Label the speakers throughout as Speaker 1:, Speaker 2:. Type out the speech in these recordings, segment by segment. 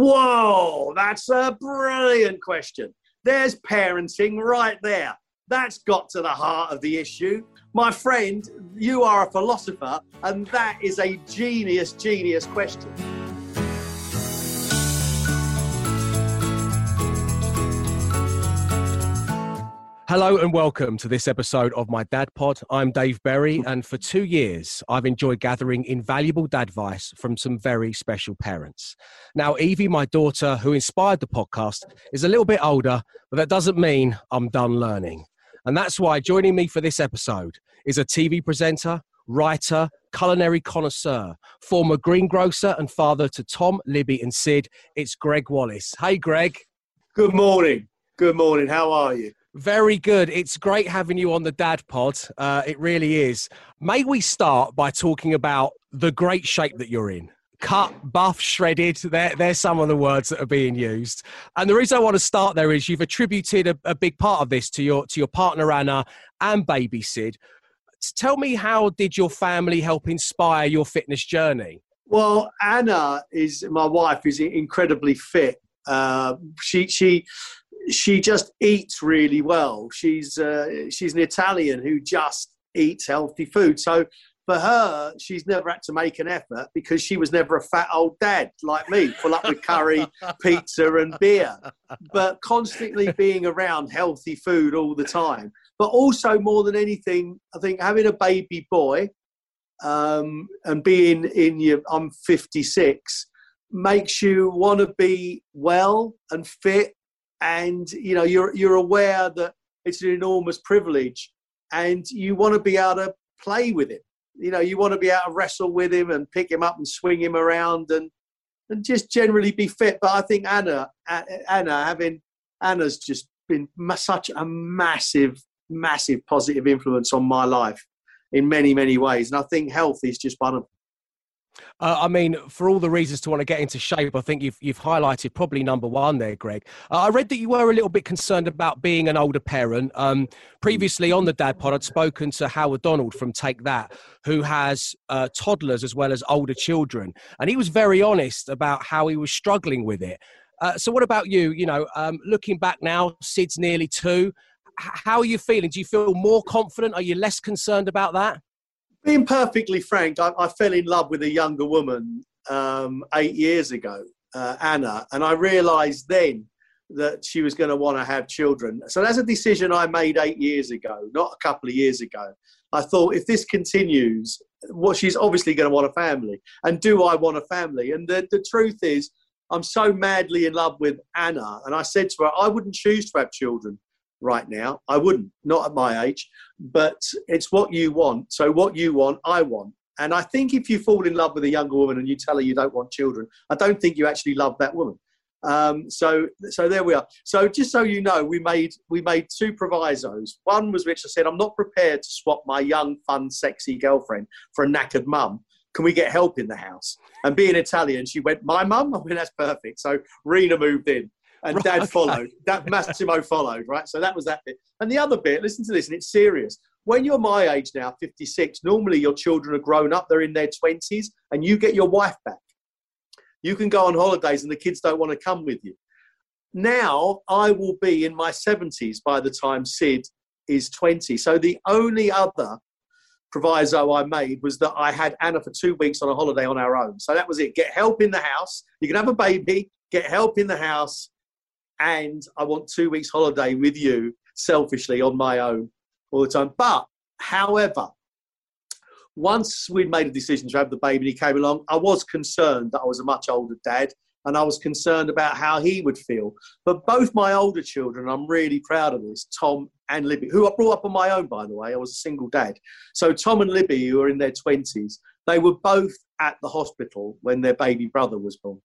Speaker 1: Whoa, that's a brilliant question. There's parenting right there. That's got to the heart of the issue. My friend, you are a philosopher, and that is a genius, genius question.
Speaker 2: Hello and welcome to this episode of my Dad Pod. I'm Dave Berry, and for two years, I've enjoyed gathering invaluable dad advice from some very special parents. Now, Evie, my daughter, who inspired the podcast, is a little bit older, but that doesn't mean I'm done learning. And that's why joining me for this episode is a TV presenter, writer, culinary connoisseur, former greengrocer, and father to Tom, Libby, and Sid. It's Gregg Wallace. Hey, Gregg.
Speaker 1: Good morning. Good morning. How are you?
Speaker 2: Very good. It's great having you on the Dad Pod. Uh, it really is. May we start by talking about the great shape that you're in? Cut, buff, shredded. They're, they're some of the words that are being used. And the reason I want to start there is you've attributed a, a big part of this to your to your partner Anna and baby Sid. Tell me, how did your family help inspire your fitness journey?
Speaker 1: Well, Anna is my wife. is incredibly fit. Uh, she she she just eats really well. She's uh, she's an Italian who just eats healthy food. So for her, she's never had to make an effort because she was never a fat old dad like me, full up with curry, pizza, and beer. But constantly being around healthy food all the time. But also, more than anything, I think having a baby boy um, and being in your, I'm 56, makes you want to be well and fit and you know you're you're aware that it's an enormous privilege and you want to be able to play with him. You know you want to be able to wrestle with him and pick him up and swing him around and and just generally be fit. But i think anna anna having anna's just been such a massive massive positive influence on my life in many many ways. And i think health is just one of them
Speaker 2: uh, I mean, for all the reasons to want to get into shape, I think you've you've highlighted probably number one there, Gregg. Uh, I read that you were a little bit concerned about being an older parent. Um, previously on the Dad Pod, I'd spoken to Howard Donald from Take That, who has uh, toddlers as well as older children, and he was very honest about how he was struggling with it. Uh, so, what about you? You know, um, looking back now, Sid's nearly two. H- how are you feeling? Do you feel more confident? Are you less concerned about that?
Speaker 1: Being perfectly frank, I, I, fell in love with a younger woman um, eight years ago, uh, Anna, and I realised then that she was going to want to have children. So that's a decision I made eight years ago, not a couple of years ago. I thought if this continues, well, she's obviously going to want a family. And do I want a family? And the, the truth is, I'm so madly in love with Anna. And I said to her, I wouldn't choose to have children right now. I wouldn't, not at my age, but it's what you want. So, what you want, I want. And I think if you fall in love with a younger woman and you tell her you don't want children, I don't think you actually love that woman. Um, so, so there we are. So, just so you know, we made we made two provisos. One was which I said, I'm not prepared to swap my young, fun, sexy girlfriend for a knackered mum. Can we get help in the house? And being Italian, she went, my mum. I mean, that's perfect. So Rena moved in and right, Dad okay. followed. That Massimo followed, right? So that was that bit. And the other bit, listen to this, and it's serious. When you're my age now, 56, normally your children are grown up, they're in their 20s, and you get your wife back. You can go on holidays, and the kids don't want to come with you. Now I will be in my 70s by the time Sid is 20. So the only other proviso I made was that I had Anna for two weeks on a holiday on our own. So that was it. Get help in the house. You can have a baby, get help in the house, and I want two weeks holiday with you selfishly on my own all the time. But however, once we'd made a decision to have the baby and he came along, I was concerned that I was a much older dad and I was concerned about how he would feel. But both my older children, I'm really proud of this, Tom and Libby, who I brought up on my own, by the way. I was a single dad. So Tom and Libby, who are in their 20s, they were both at the hospital when their baby brother was born.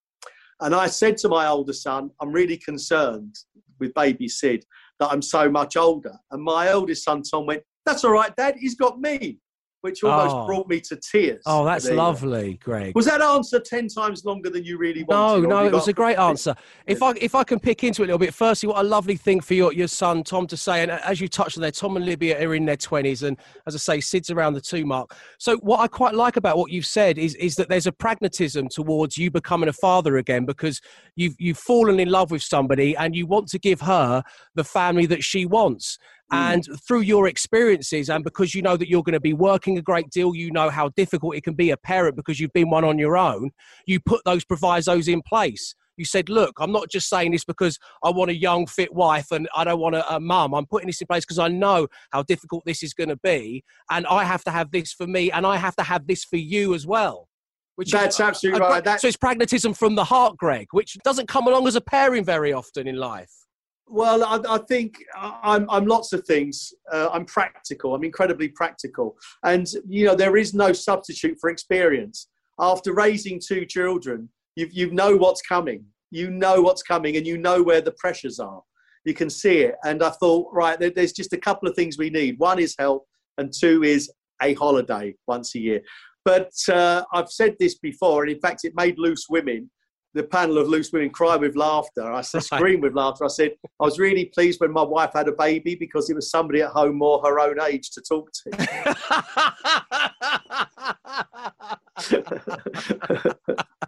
Speaker 1: And I said to my older son, I'm really concerned with baby Sid that I'm so much older. And my oldest son, Tom, went, That's all right, Dad, he's got me. Which almost oh. brought me to tears.
Speaker 2: Oh, that's uh, lovely, Gregg.
Speaker 1: Was that answer ten times longer than you really wanted?
Speaker 2: No, no, it was a great answer. If I if I can pick into it a little bit, firstly, what a lovely thing for your, your son Tom to say, and as you touched on there, Tom and Libby are in their twenties, and as I say, Sid's around the two mark. So what I quite like about what you've said is is that there's a pragmatism towards you becoming a father again because you've you've fallen in love with somebody and you want to give her the family that she wants. Mm. And through your experiences, and because you know that you're going to be working a great deal, you know how difficult it can be a parent because you've been one on your own, you put those provisos in place. You said, Look, I'm not just saying this because I want a young, fit wife and I don't want a, a mum. I'm putting this in place because I know how difficult this is going to be. And I have to have this for me and I have to have this for you as well.
Speaker 1: Which That's
Speaker 2: is,
Speaker 1: absolutely a, a, right.
Speaker 2: so it's pragmatism from the heart, Gregg, which doesn't come along as a pairing very often in life.
Speaker 1: Well, I, I, think I'm, I'm lots of things. Uh, I'm practical. I'm incredibly practical. And, you know, there is no substitute for experience. After raising two children, you you know what's coming. You know what's coming and you know where the pressures are. You can see it. And I thought, right, there, there's just a couple of things we need. One is help, and two is a holiday once a year. But uh, I've said this before, and in fact, it made Loose Women the panel of loose women cry with laughter. I said, scream with laughter. I said, I was really pleased when my wife had a baby because it was somebody at home more her own age to talk
Speaker 2: to.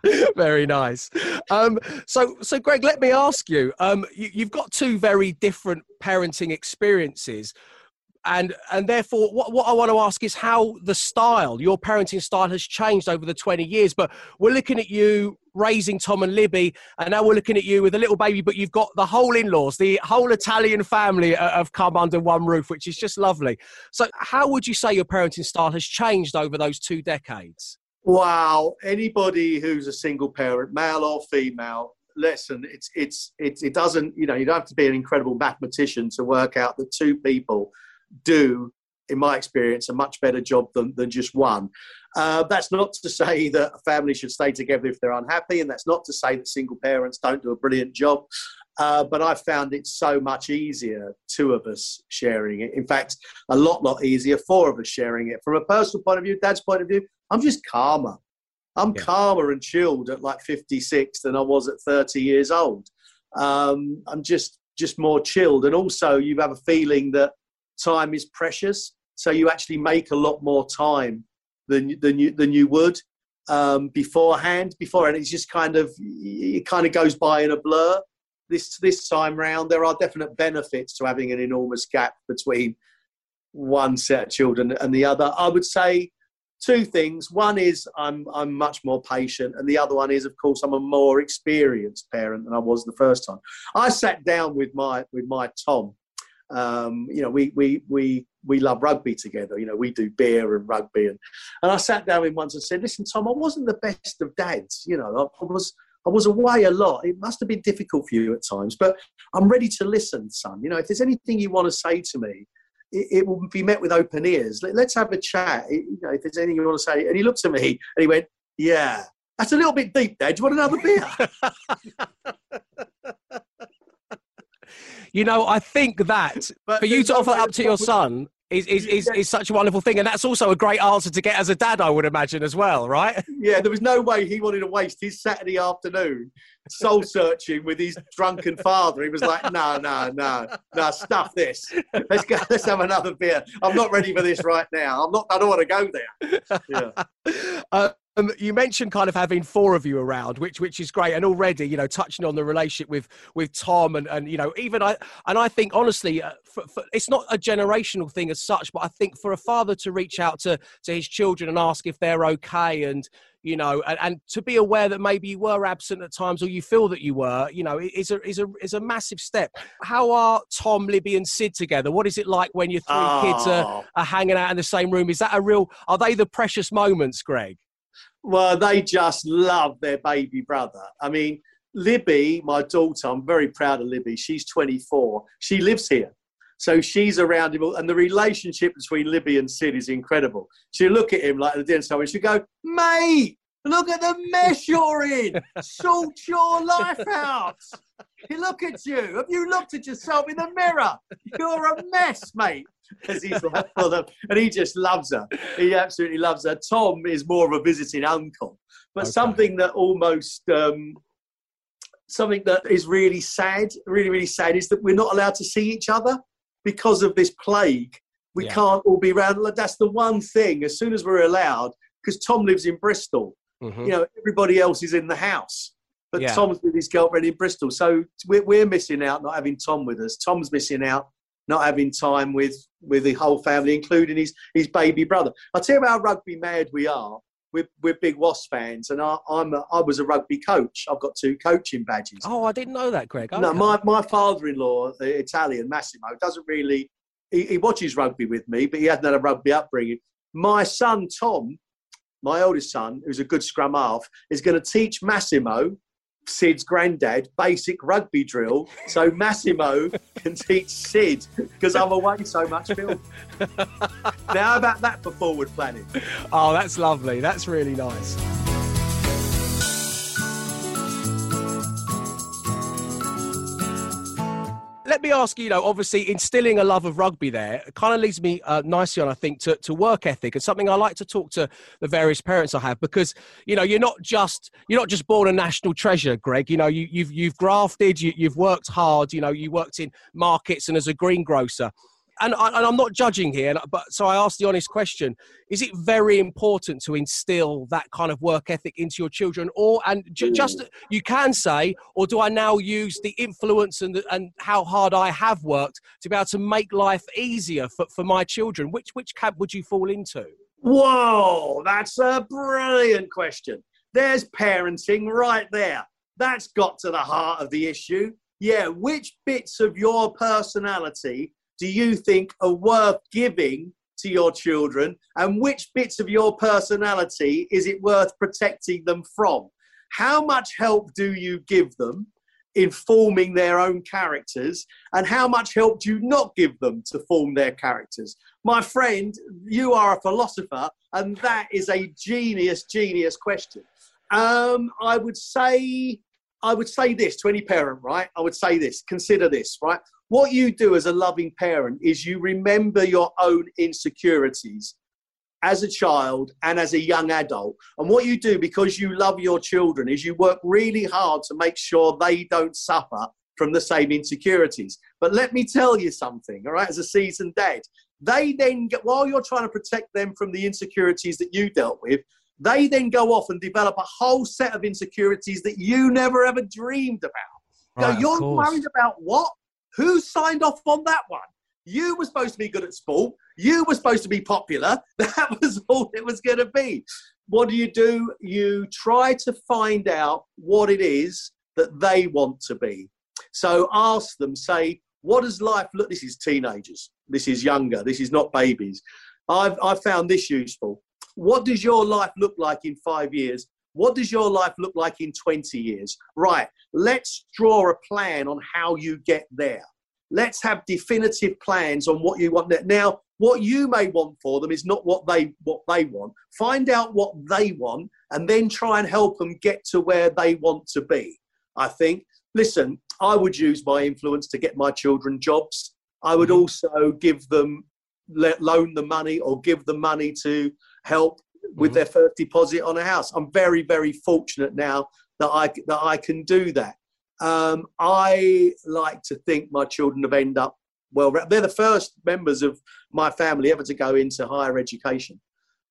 Speaker 2: very nice. Um, so, so Gregg, let me ask you, um, you. You've got two very different parenting experiences and and therefore what, what i want to ask is how the style your parenting style has changed over the 20 years. But we're looking at you raising tom and libby and now we're looking at you with a little baby but you've got the whole in-laws the whole italian family uh, have come under one roof which is just lovely. So how would you say your parenting style has changed over those two decades?
Speaker 1: Wow. Anybody who's a single parent male or female listen it's, it's it doesn't you know you don't have to be an incredible mathematician to work out that two people do, in my experience, a much better job than, than just one. Uh, that's not to say that a family should stay together if they're unhappy, and that's not to say that single parents don't do a brilliant job. Uh, but I found it so much easier, two of us sharing it. In fact, a lot, lot easier, four of us sharing it. From a personal point of view, dad's point of view, I'm just calmer. I'm yeah. calmer and chilled at like 56 than I was at 30 years old. Um, I'm just just more chilled, and also you have a feeling that time is precious. So you actually make a lot more time than than you than you would um, beforehand. Beforehand, it's just kind of it kind of goes by in a blur. This this time round, there are definite benefits to having an enormous gap between one set of children and the other. I would say two things. One is I'm I'm much more patient, and the other one is, of course, I'm a more experienced parent than I was the first time. I sat down with my with my Tom um, you know, we, we, we, we love rugby together. You know, we do beer and rugby. And, and I sat down with him once and said, listen, Tom, I wasn't the best of dads. You know, I, was, I was away a lot. It must have been difficult for you at times, but I'm ready to listen, son. You know, if there's anything you want to say to me, it, it will be met with open ears. Let, us have a chat. It, you know, if there's anything you want to say. And he looked at me and he went, yeah, that's a little bit deep, Dad. Do you want another
Speaker 2: beer? You know, I think that but for you to offer up to your son is, is, is, is such a wonderful thing. And that's also a great answer to get as a dad, I would imagine, as well, right?
Speaker 1: Yeah, there was no way he wanted to waste his Saturday afternoon soul searching with his drunken father. He was like, no, no, no, no, stuff this. Let's go, let's have another beer. I'm not ready for this right now. I'm not, I don't want to go there.
Speaker 2: Yeah. Uh, um, you mentioned kind of having four of you around, which which is great, and already you know touching on the relationship with with Tom and and you know even I and I think honestly, uh, for, for, it's not a generational thing as such, but I think for a father to reach out to to his children and ask if they're okay and you know, and, and, to be aware that maybe you were absent at times or you feel that you were, you know, is a is a is a massive step. How are Tom, Libby, and Sid together? What is it like when your three oh. kids are, ah. are hanging out in the same room? Is that a real? Are they the precious moments, Gregg?
Speaker 1: Well, they just love their baby brother. I mean, Libby, my daughter, I'm very proud of Libby. She's 24. She lives here. So she's around him, and the relationship between Libby and Sid is incredible. She'll look at him like the dinner and she'll go, Mate, look at the mess you're in. Sort your life out. Look at you. Have you looked at yourself in the mirror? You're a mess, mate. As he's and he just loves her. He absolutely loves her. Tom is more of a visiting uncle, but okay. something that almost um, something that is really sad, really, really sad, is that we're not allowed to see each other because of this plague. We yeah. can't all be around. That's the one thing. As soon as we're allowed, because Tom lives in Bristol, mm-hmm. you know, everybody else is in the house. But yeah. Tom's with his girlfriend in Bristol. So we're, we're missing out not having Tom with us. Tom's missing out not having time with, with the whole family, including his, his baby brother. I'll tell you how rugby mad we are we're, we're big Wasp fans, and I, I'm a, I was a rugby coach. I've got two coaching badges.
Speaker 2: Oh, I didn't know that, Gregg.
Speaker 1: No, my, my father-in-law, the Italian Massimo, doesn't really. He, he watches rugby with me, but he hasn't had a rugby upbringing. My son Tom, my oldest son, who's a good scrum half, is going to teach Massimo Sid's granddad basic rugby drill so Massimo can teach Sid because I'm away so much, Phil. now, about that for forward planning?
Speaker 2: Oh, that's lovely. That's really nice. Me ask you, know, obviously instilling a love of rugby there kind of leads me uh, nicely on, I think, to, to work ethic and something I like to talk to the various parents I have because, you know, you're not just, you're not just born a national treasure, Gregg. You know, you, you've, you've grafted, you, you've worked hard, you know, you worked in markets and as a greengrocer and, I, am not judging here, but so I ask the honest question: Is it very important to instill that kind of work ethic into your children, or and j- mm. just you can say, or do I now use the influence and the, and how hard I have worked to be able to make life easier for, for my children? Which which camp would you fall into?
Speaker 1: Whoa, that's a brilliant question. There's parenting right there. That's got to the heart of the issue. Yeah, which bits of your personality do you think are worth giving to your children? And which bits of your personality is it worth protecting them from? How much help do you give them in forming their own characters? And how much help do you not give them to form their characters? My friend, you are a philosopher, and that is a genius, genius question. Um, I would say I would say this to any parent, right? I would say this, consider this, right? What you do as a loving parent is you remember your own insecurities as a child and as a young adult. And what you do because you love your children is you work really hard to make sure they don't suffer from the same insecurities. But let me tell you something, all right, as a seasoned dad, they then, get, while you're trying to protect them from the insecurities that you dealt with, they then go off and develop a whole set of insecurities that you never ever dreamed about. Right, now, you're worried about what? Who signed off on that one? You were supposed to be good at sport. You were supposed to be popular. That was all it was going to be. What do you do? You try to find out what it is that they want to be. So ask them, say, what does life look? This is teenagers. This is younger. This is not babies. I've, I've found this useful. What does your life look like in five years? What does your life look like in 20 years? Right, let's draw a plan on how you get there. Let's have definitive plans on what you want. Now, what you may want for them is not what they what they want. Find out what they want and then try and help them get to where they want to be. I think. Listen, I would use my influence to get my children jobs. I would mm-hmm. also give them let loan the money or give the money to help with mm-hmm. their first deposit on a house. I'm very, very fortunate now that I that I can do that. Um, I like to think my children have ended up well. They're the first members of my family ever to go into higher education.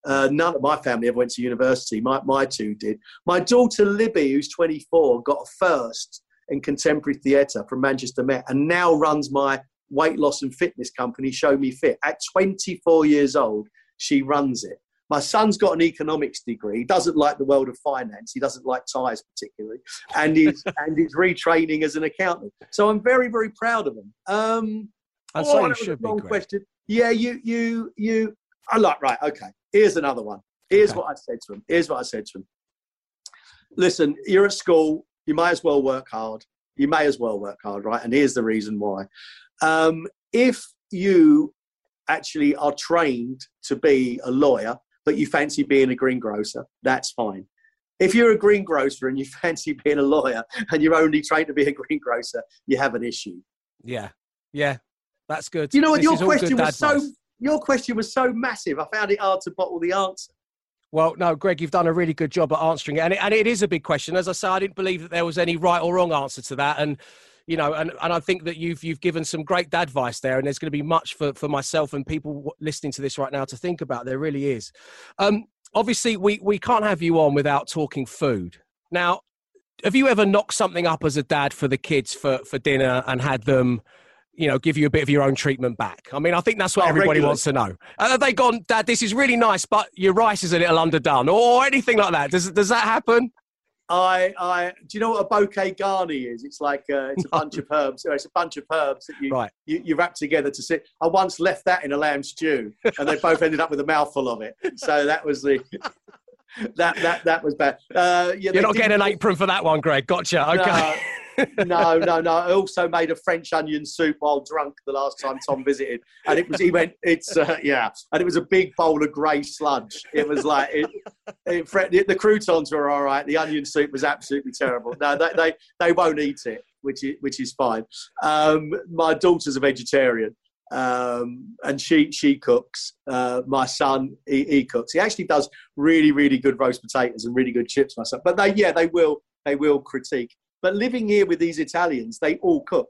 Speaker 1: Uh, none of my family ever went to university. My, my two did. My daughter Libby, who's 24, got a first in contemporary theatre from Manchester Met and now runs my weight loss and fitness company, Show Me Fit. At 24 years old, she runs it. My son's got an economics degree. He doesn't like the world of finance. He doesn't like ties particularly, and he's and he's retraining as an accountant. So I'm very very proud of him. Um,
Speaker 2: and so oh, you should. Long
Speaker 1: question. Yeah, you you you. I like right. Okay. Here's another one. Here's okay. what I said to him. Here's what I said to him. Listen, you're at school. You may as well work hard. You may as well work hard, right? And here's the reason why. Um, if you actually are trained to be a lawyer, but you fancy being a greengrocer, that's fine. If you're a greengrocer and you fancy being a lawyer and you're only trained to be a greengrocer, you have an issue.
Speaker 2: Yeah, yeah, that's good.
Speaker 1: You know what?
Speaker 2: This
Speaker 1: Your question was so
Speaker 2: advice.
Speaker 1: your question was so massive. I found it hard to bottle the answer.
Speaker 2: Well, no, Gregg, you've done a really good job at answering it, and it, and it is a big question. As I say, I didn't believe that there was any right or wrong answer to that, and you know, and, and I think that you've you've given some great advice there, and there's going to be much for for myself and people listening to this right now to think about. There really is. Um, obviously, we we can't have you on without talking food. Now, have you ever knocked something up as a dad for the kids for for dinner and had them? You know, give you a bit of your own treatment back. I mean, I think that's what
Speaker 1: Oh,
Speaker 2: everybody
Speaker 1: regularly.
Speaker 2: wants to know. Uh, Have they gone, Dad? This is really nice, but your rice is a little underdone, or anything like that? Does does that happen?
Speaker 1: I, I, do you know what a bouquet garni is? It's like uh, it's a bunch of herbs. It's a bunch of herbs that you,
Speaker 2: Right.
Speaker 1: you you wrap together to sit. I once left that in a lamb stew, and they both ended up with a mouthful of it. So that was the that that that was bad. Uh, yeah,
Speaker 2: You're not getting an apron for that one, Gregg. Gotcha. Okay.
Speaker 1: no, no, no. I also made a French onion soup while drunk the last time Tom visited, and it was he went. It's uh, yeah, and it was a big bowl of grey sludge. It was like it, it, the croutons were all right. The onion soup was absolutely terrible. No, they they, they won't eat it, which is which is fine. Um, my daughter's a vegetarian. Um, and she she cooks. Uh, my son he, he cooks. He actually does really really good roast potatoes and really good chips. My son, but they yeah they will they will critique. But living here with these Italians, they all cook.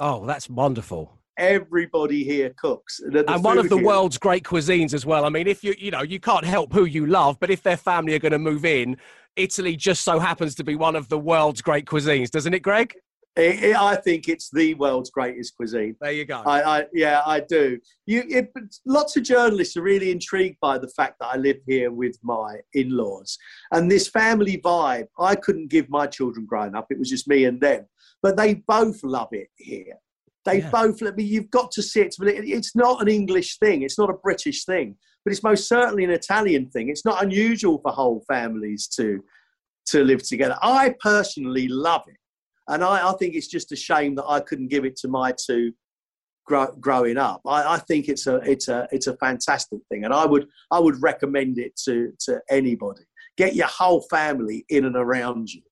Speaker 2: Oh, that's wonderful.
Speaker 1: Everybody here cooks. The- the
Speaker 2: and one of the
Speaker 1: here-
Speaker 2: world's great cuisines as well. I mean, if you you know you can't help who you love, but if their family are going to move in, Italy just so happens to be one of the world's great cuisines, doesn't it, Gregg?
Speaker 1: It- it- I think it's the world's greatest cuisine.
Speaker 2: There you go.
Speaker 1: I, I yeah, I do. You, it, lots of journalists are really intrigued by the fact that I live here with my in-laws and this family vibe. I couldn't give my children growing up; it was just me and them. But they both love it here. They
Speaker 2: Yeah.
Speaker 1: both let me. You've got to sit. It, it's not an English thing. It's not a British thing. But it's most certainly an Italian thing. It's not unusual for whole families to to live together. I personally love it. And I, I think it's just a shame that I couldn't give it to my two grow, growing up. I, I think it's a it's a it's a fantastic thing, and I would I would recommend it to to anybody. Get your whole family in and around you.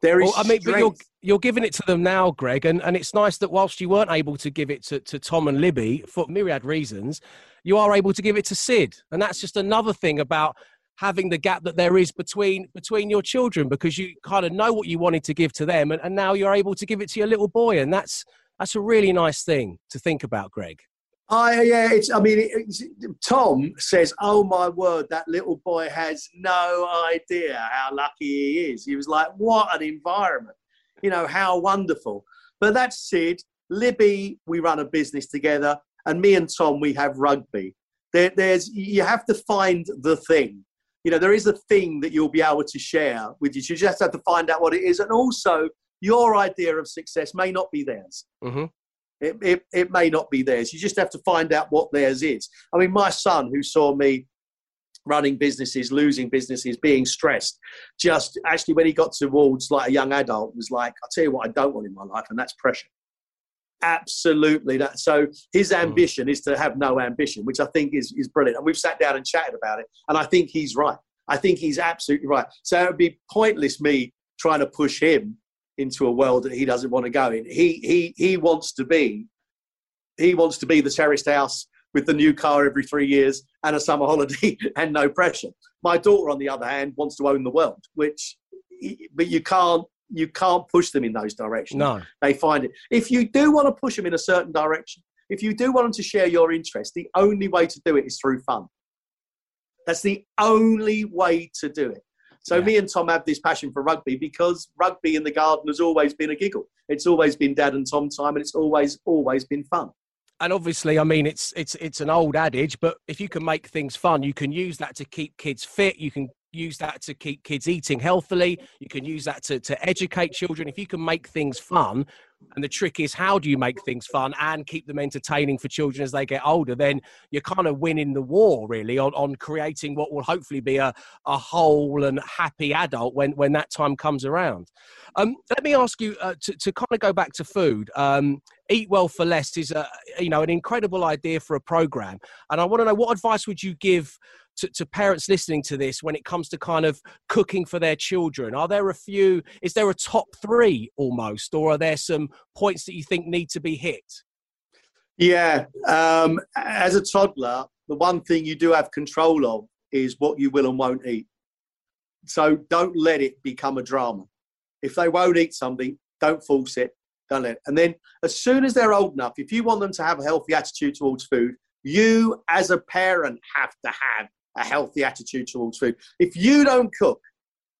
Speaker 1: There is
Speaker 2: Well, I mean, but you're you're giving it to them now, Gregg, and, and it's nice that whilst you weren't able to give it to, to Tom and Libby for myriad reasons, you are able to give it to Sid, and that's just another thing about having the gap that there is between between your children because you kind of know what you wanted to give to them, and, and now you're able to give it to your little boy, and that's that's a really nice thing to think about, Gregg.
Speaker 1: I yeah, it's. I mean, it's, Tom says, "Oh my word, that little boy has no idea how lucky he is." He was like, "What an environment! You know how wonderful." But that's Sid, Libby. We run a business together, and me and Tom we have rugby. There, there's you have to find the thing. You know, there is a thing that you'll be able to share with you. You just have to find out what it is, and also your idea of success may not be theirs.
Speaker 2: hmm
Speaker 1: It, it, it may not be theirs. You just have to find out what theirs is. I mean, my son, who saw me running businesses, losing businesses, being stressed, just actually when he got towards like a young adult, was like, I'll tell you what I don't want in my life, and that's pressure. Absolutely. That so his hmm. ambition is to have no ambition, which I think is, is brilliant. And we've sat down and chatted about it, and I think he's right. I think he's absolutely right. So it would be pointless me trying to push him into a world that he doesn't want to go in. He he he wants to be he wants to be the terraced house with the new car every three years and a summer holiday and no pressure. My daughter, on the other hand, wants to own the world, which but you can't you can't push them in those directions.
Speaker 2: No,
Speaker 1: They find it. If you do want to push them in a certain direction, if you do want them to share your interest, the only way to do it is through fun. That's the only way to do it. So
Speaker 2: Yeah.
Speaker 1: me and Tom have this passion for rugby because rugby in the garden has always been a giggle. It's always been dad and Tom time, and it's always always been fun.
Speaker 2: and obviously, I mean, it's it's it's an old adage, but if you can make things fun, you can use that to keep kids fit. You can use that to keep kids eating healthily. You can use that to to educate children. If you can make things fun, and the trick is how do you make things fun and keep them entertaining for children as they get older? Then you're kind of winning the war, really, on on creating what will hopefully be a a whole and happy adult when when that time comes around. Um, let me ask you uh, to to kind of go back to food. Um, Eat Well for Less is a you know an incredible idea for a program, and I want to know what advice would you give to, to parents listening to this when it comes to kind of cooking for their children? Are there a few? Is there a top three almost, or are there some points that you think need to be hit?
Speaker 1: Yeah, um, as a toddler, the one thing you do have control of is what you will and won't eat. So don't let it become a drama. If they won't eat something, don't force it. Don't let it. And then, as soon as they're old enough, if you want them to have a healthy attitude towards food, you as a parent have to have a healthy attitude towards food. If you don't cook,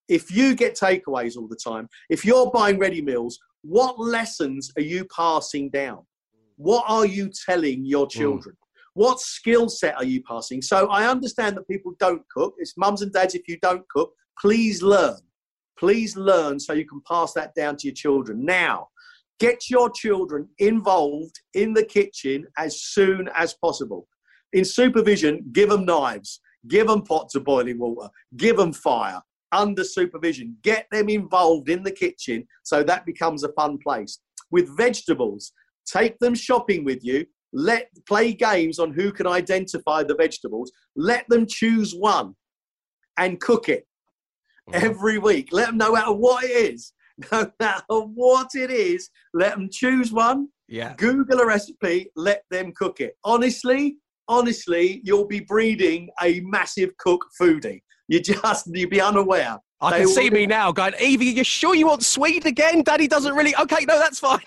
Speaker 1: if you get takeaways all the time, if you're buying ready meals, what lessons are you passing down? What are you telling your hmm. children? Mm. What skill set are you passing? So I understand that people don't cook. It's mums and dads, if you don't cook, please learn. Please learn so you can pass that down to your children. Now, get your children involved in the kitchen as soon as possible. In supervision, give them knives, give them pots of boiling water, give them fire under supervision. Get them involved in the kitchen so that becomes a fun place. With vegetables, take them shopping with you. Let play games on who can identify the vegetables. Let them choose one and cook it mm-hmm. every week. Let them know what it is. No matter what it is, let them choose one.
Speaker 2: Yeah.
Speaker 1: Google a recipe, let them cook it. Honestly, honestly, you'll be breeding a massive cook foodie. You just you'd be unaware.
Speaker 2: I they can see me now going, Evie, you sure you want sweet again? Daddy doesn't really. Okay, no, that's fine.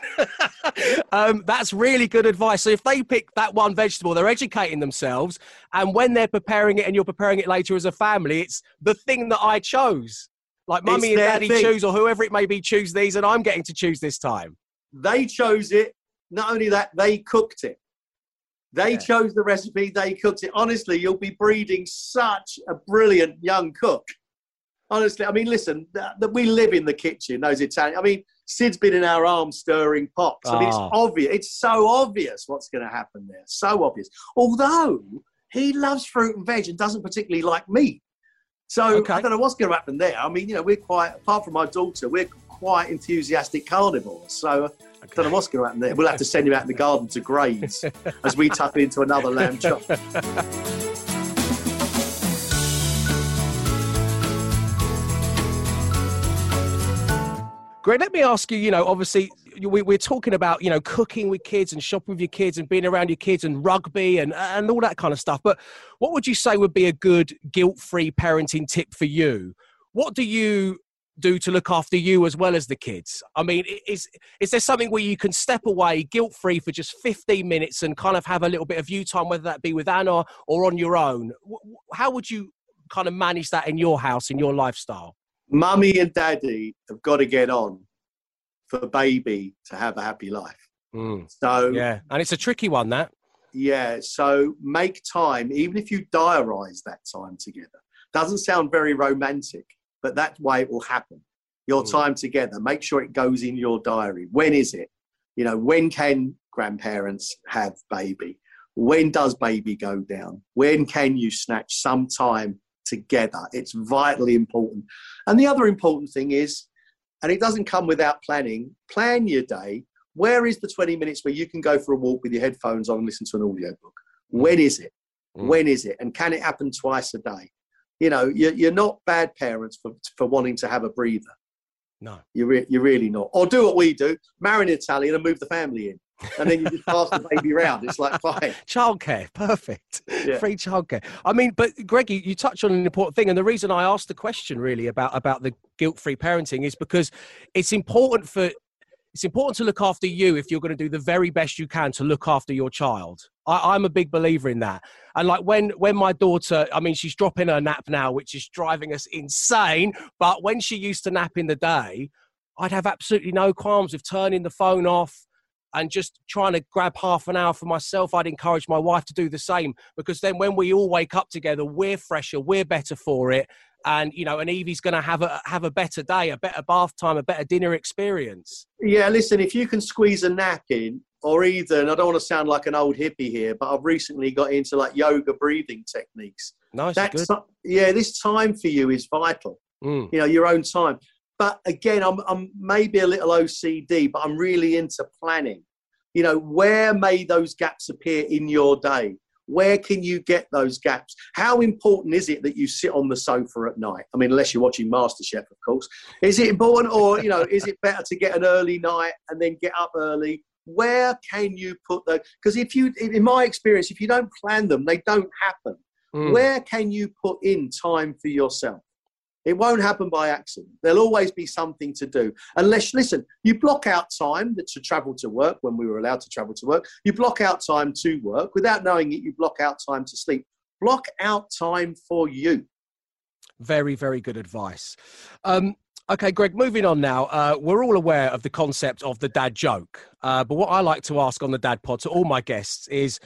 Speaker 2: um, that's really good advice. So if they pick that one vegetable, they're educating themselves, and when they're preparing it, and you're preparing it later as a family, it's the thing that I chose. Like mummy and daddy thing. choose, or whoever it may be, choose these, and I'm getting to choose this time.
Speaker 1: They chose it. Not only that, they cooked it. They yeah. chose the recipe. They cooked it. Honestly, you'll be breeding such a brilliant young cook honestly, I mean, listen, that, that, we live in the kitchen, those Italian. I mean, Sid's been in our arms stirring pots. I mean, it's ah. obvious. It's so obvious what's going to happen there. So obvious. Although he loves fruit and veg and doesn't particularly like meat. So okay. I don't know what's going to happen there. I mean, you know, we're quite, apart from my daughter, we're quite enthusiastic carnivores. So okay. I don't know what's going to happen there. We'll have to send him out in the garden to graze as we tap into another lamb chop.
Speaker 2: Gregg, let me ask you, you know, obviously we, are talking about, you know, cooking with kids and shopping with your kids and being around your kids and rugby and, and all that kind of stuff. But what would you say would be a good guilt free parenting tip for you? What do you do to look after you as well as the kids? I mean, is, is there something where you can step away guilt free for just 15 minutes and kind of have a little bit of you time, whether that be with Anna or on your own? How would you kind of manage that in your house, in your lifestyle?
Speaker 1: mummy and daddy have got to get on for baby to have a happy life.
Speaker 2: Mm. So yeah, and it's a tricky one that.
Speaker 1: Yeah, so make time, even if you diarize that time together. Doesn't sound very romantic, but that way it will happen. Your mm. time together, make sure it goes in your diary. When is it? You know, when can grandparents have baby? When does baby go down? When can you snatch some time together. It's vitally important. And the other important thing is, and it doesn't come without planning, plan your day. Where is the 20 minutes where you can go for a walk with your headphones on and listen to an audiobook? When is it? Mm. When is it? And can it happen twice a day? You know, you're, you're not bad parents for, for wanting to have a breather.
Speaker 2: No.
Speaker 1: You're, re- you're really not. Or do what we do marry an Italian and move the family in and then you just pass the baby around. It's like fine.
Speaker 2: Childcare, perfect. Yeah. Free childcare. I mean, but Gregg, you, you touched on an important thing, and the reason I asked the question really about about the guilt-free parenting is because it's important for it's important to look after you if you're going to do the very best you can to look after your child. I, am a big believer in that. And like when when my daughter, I mean, she's dropping her nap now, which is driving us insane. But when she used to nap in the day, I'd have absolutely no qualms with turning the phone off and just trying to grab half an hour for myself, I'd encourage my wife to do the same because then when we all wake up together, we're fresher, we're better for it. And you know, and Evie's going to have a have a better day, a better bath time, a better dinner experience.
Speaker 1: Yeah, listen, if you can squeeze a nap in, or even I don't want to sound like an old hippie here, but I've recently got into like yoga breathing techniques.
Speaker 2: Nice, That's, good.
Speaker 1: Yeah, this time for you is vital. Mm. You know, your own time. But again, I'm, I'm maybe a little OCD, but I'm really into planning. You know, where may those gaps appear in your day? Where can you get those gaps? How important is it that you sit on the sofa at night? I mean, unless you're watching MasterChef, of course. Is it important, or you know, is it better to get an early night and then get up early? Where can you put those? Because if you, in my experience, if you don't plan them, they don't happen. Mm. Where can you put in time for yourself? It won't happen by accident. There'll always be something to do. Unless, listen, you block out time to travel to work when we were allowed to travel to work. You block out time to work. Without knowing it, you block out time to sleep. Block out time for you.
Speaker 2: Very, very good advice. Um, okay, Gregg, moving on now. Uh, we're all aware of the concept of the dad joke. Uh, but what I like to ask on the dad pod to all my guests is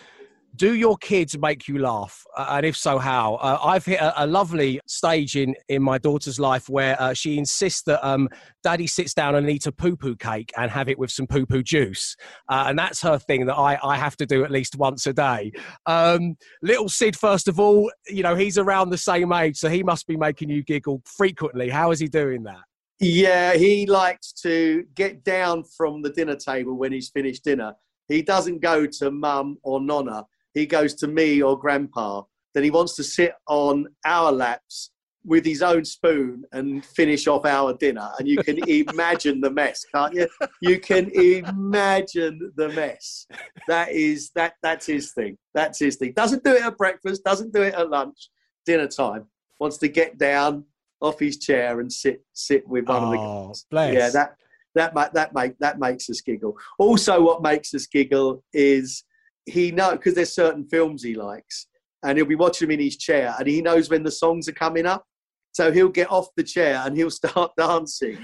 Speaker 2: do your kids make you laugh? Uh, and if so, how? Uh, I've hit a, a, lovely stage in, in my daughter's life where uh, she insists that um, daddy sits down and eats a poo poo cake and have it with some poo poo juice. Uh, and that's her thing that I, I have to do at least once a day. Um, little Sid, first of all, you know, he's around the same age, so he must be making you giggle frequently. How is he doing that?
Speaker 1: Yeah, he likes to get down from the dinner table when he's finished dinner. He doesn't go to mum or nonna he goes to me or grandpa, then he wants to sit on our laps with his own spoon and finish off our dinner. And you can imagine the mess, can't you? You can imagine the mess. That is that that's his thing. That's his thing. Doesn't do it at breakfast, doesn't do it at lunch, dinner time. Wants to get down off his chair and sit sit with one oh, of the oh, guys.
Speaker 2: Bless.
Speaker 1: Yeah, that that that make that makes us giggle. Also, what makes us giggle is he know because there's certain films he likes, and he'll be watching them in his chair, and he knows when the songs are coming up. So he'll get off the chair and he'll start dancing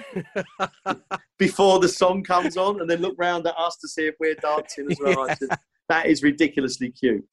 Speaker 1: before the song comes on, and then look round at us to see if we're dancing as well. Yeah. That is ridiculously cute.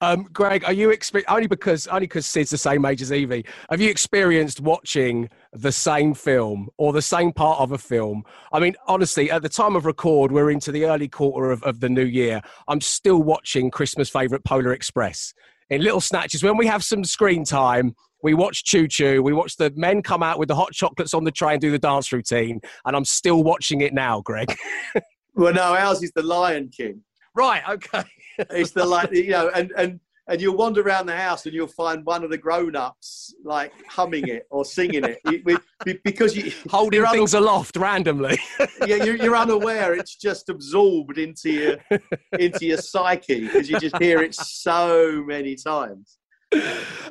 Speaker 2: Um, Gregg, are you exper- only because only because Sid's the same age as Evie? Have you experienced watching the same film or the same part of a film? I mean, honestly, at the time of record, we're into the early quarter of, of the new year. I'm still watching Christmas favorite Polar Express in little snatches. When we have some screen time, we watch Choo Choo. We watch the men come out with the hot chocolates on the tray and do the dance routine. And I'm still watching it now, Gregg.
Speaker 1: well, no, ours is the Lion King.
Speaker 2: Right. Okay.
Speaker 1: it's the like you know, and and and you'll wander around the house and you'll find one of the grown-ups like humming it or singing it We because you
Speaker 2: holding things aloft randomly.
Speaker 1: yeah, you're, you're, unaware. It's just absorbed into your into your psyche because you just hear it so many times.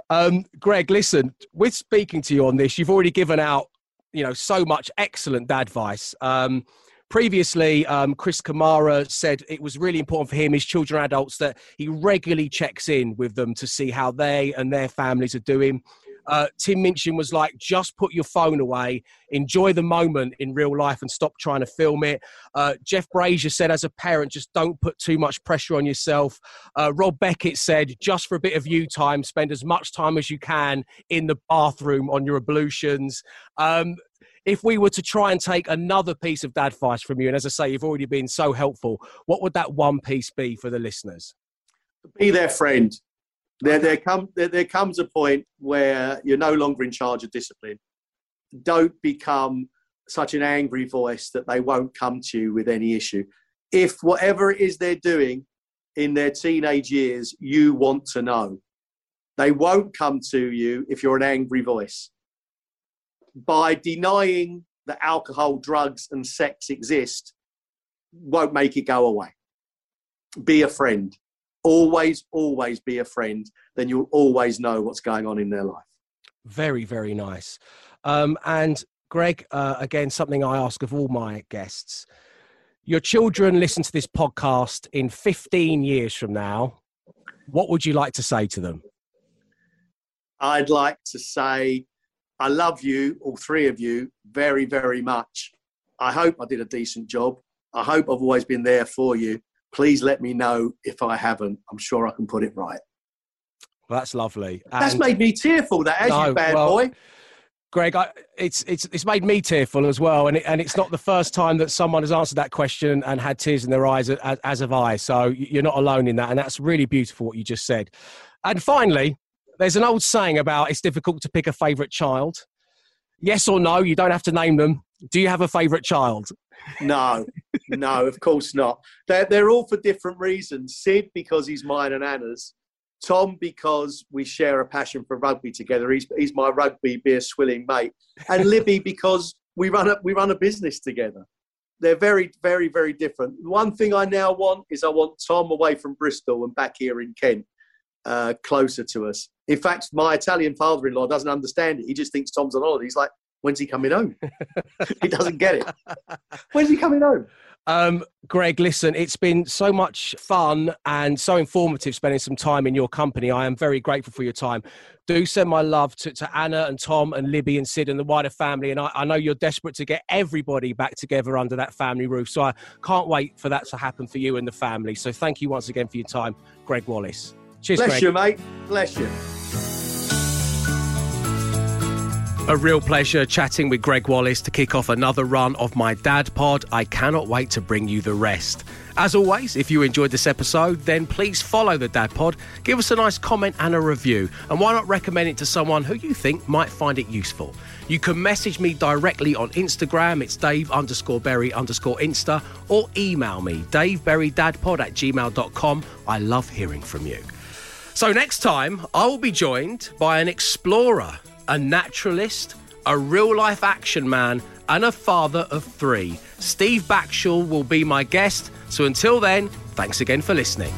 Speaker 2: Um, Gregg, listen, with speaking to you on this, you've already given out, you know, so much excellent advice. Um, Previously, um, Chris Kamara said it was really important for him, his children and adults, that he regularly checks in with them to see how they and their families are doing. Uh, Tim Minchin was like, just put your phone away, enjoy the moment in real life and stop trying to film it. Uh, Jeff Brazier said, as a parent, just don't put too much pressure on yourself. Uh, Rob Beckett said, just for a bit of you time, spend as much time as you can in the bathroom on your ablutions. Um, if we were to try and take another piece of dad advice from you, and as I say, you've already been so helpful, what would that one piece be for the listeners?
Speaker 1: Be their friend. There, there, come, there, there comes a point where you're no longer in charge of discipline. Don't become such an angry voice that they won't come to you with any issue. If whatever it is they're doing in their teenage years, you want to know, they won't come to you if you're an angry voice by denying that alcohol, drugs, and sex exist won't make it go away. Be a friend. Always, always be a friend. Then you'll always know what's going on in their life.
Speaker 2: Very, very nice. Um, and Gregg, uh, again, something I ask of all my guests. Your children listen to this podcast in 15 years from now. What would you like to say to them?
Speaker 1: I'd like to say I love you, all three of you, very, very much. I hope I did a decent job. I hope I've always been there for you. Please let me know if I haven't. I'm sure I can put it right.
Speaker 2: Well, that's lovely.
Speaker 1: And that's made me tearful. That as no, you bad well, boy.
Speaker 2: Gregg, I, it's it's it's made me tearful as well, and it, and it's not the first time that someone has answered that question and had tears in their eyes as, as have I. So you're not alone in that, and that's really beautiful what you just said. And finally, there's an old saying about it's difficult to pick a favourite child. Yes or no, you don't have to name them. Do you have a favourite child?
Speaker 1: No, no, of course not. They're, they're all for different reasons. Sid, because he's mine and Anna's. Tom because we share a passion for rugby together. He's he's my rugby beer swilling mate, and Libby because we run a we run a business together. They're very very very different. One thing I now want is I want Tom away from Bristol and back here in Kent, uh, closer to us. In fact, my Italian father-in-law doesn't understand it. He just thinks Tom's on holiday. He's like, "When's he coming home?" he doesn't get it. When's he coming home?
Speaker 2: Um, Gregg, listen, it's been so much fun and so informative spending some time in your company. I am very grateful for your time. Do send my love to, to Anna and Tom and Libby and Sid and the wider family. And I, I, know you're desperate to get everybody back together under that family roof. So I can't wait for that to happen for you and the family. So thank you once again for your time, Gregg Wallace. Cheers,
Speaker 1: Bless
Speaker 2: Gregg.
Speaker 1: you, mate. Bless you.
Speaker 2: A real pleasure chatting with Gregg Wallace to kick off another run of my Dad Pod. I cannot wait to bring you the rest. As always, if you enjoyed this episode, then please follow the Dad Pod, give us a nice comment and a review, and why not recommend it to someone who you think might find it useful? You can message me directly on Instagram, it's Dave underscore Berry underscore Insta, or email me, daveberrydadpod at gmail.com. I love hearing from you. So next time, I will be joined by an explorer a naturalist, a real life action man, and a father of three. Steve Backshall will be my guest. So until then, thanks again for listening.